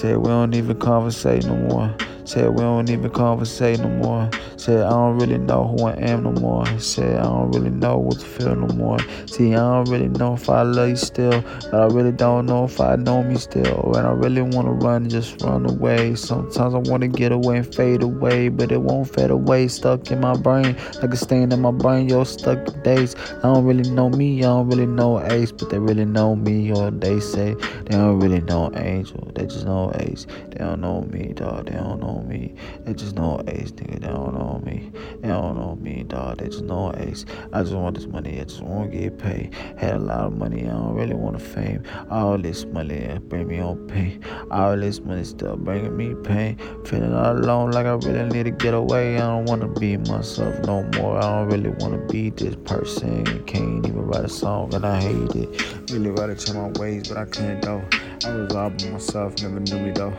Said we don't even conversate no more. Said we don't even conversate no more. Said I don't really know who I am no more. Said I don't really know what to feel no more. See, I don't really know if I love you still, but I really don't know if I know me still. And I really wanna run, and just run away. Sometimes I wanna get away and fade away, but it won't fade away. Stuck in my brain, like a stain in my brain. Yo, stuck in days. I don't really know me, I don't really know Ace, but they really know me. Or they say they don't really know Angel, they just know Ace. They don't know me, dog. They don't know me. They just know Ace, nigga. They don't know me. They don't know me, dog. They just know Ace. I just want this money. I just want to get paid. Had a lot of money. I don't really want to fame. All this money bring me on pain. All this money still bringing me pain. Feeling all alone like I really need to get away. I don't want to be myself no more. I don't really want to be this person. Can't even write a song and I hate it. Really rather change my ways, but I can't though. I was all by myself, never knew me though.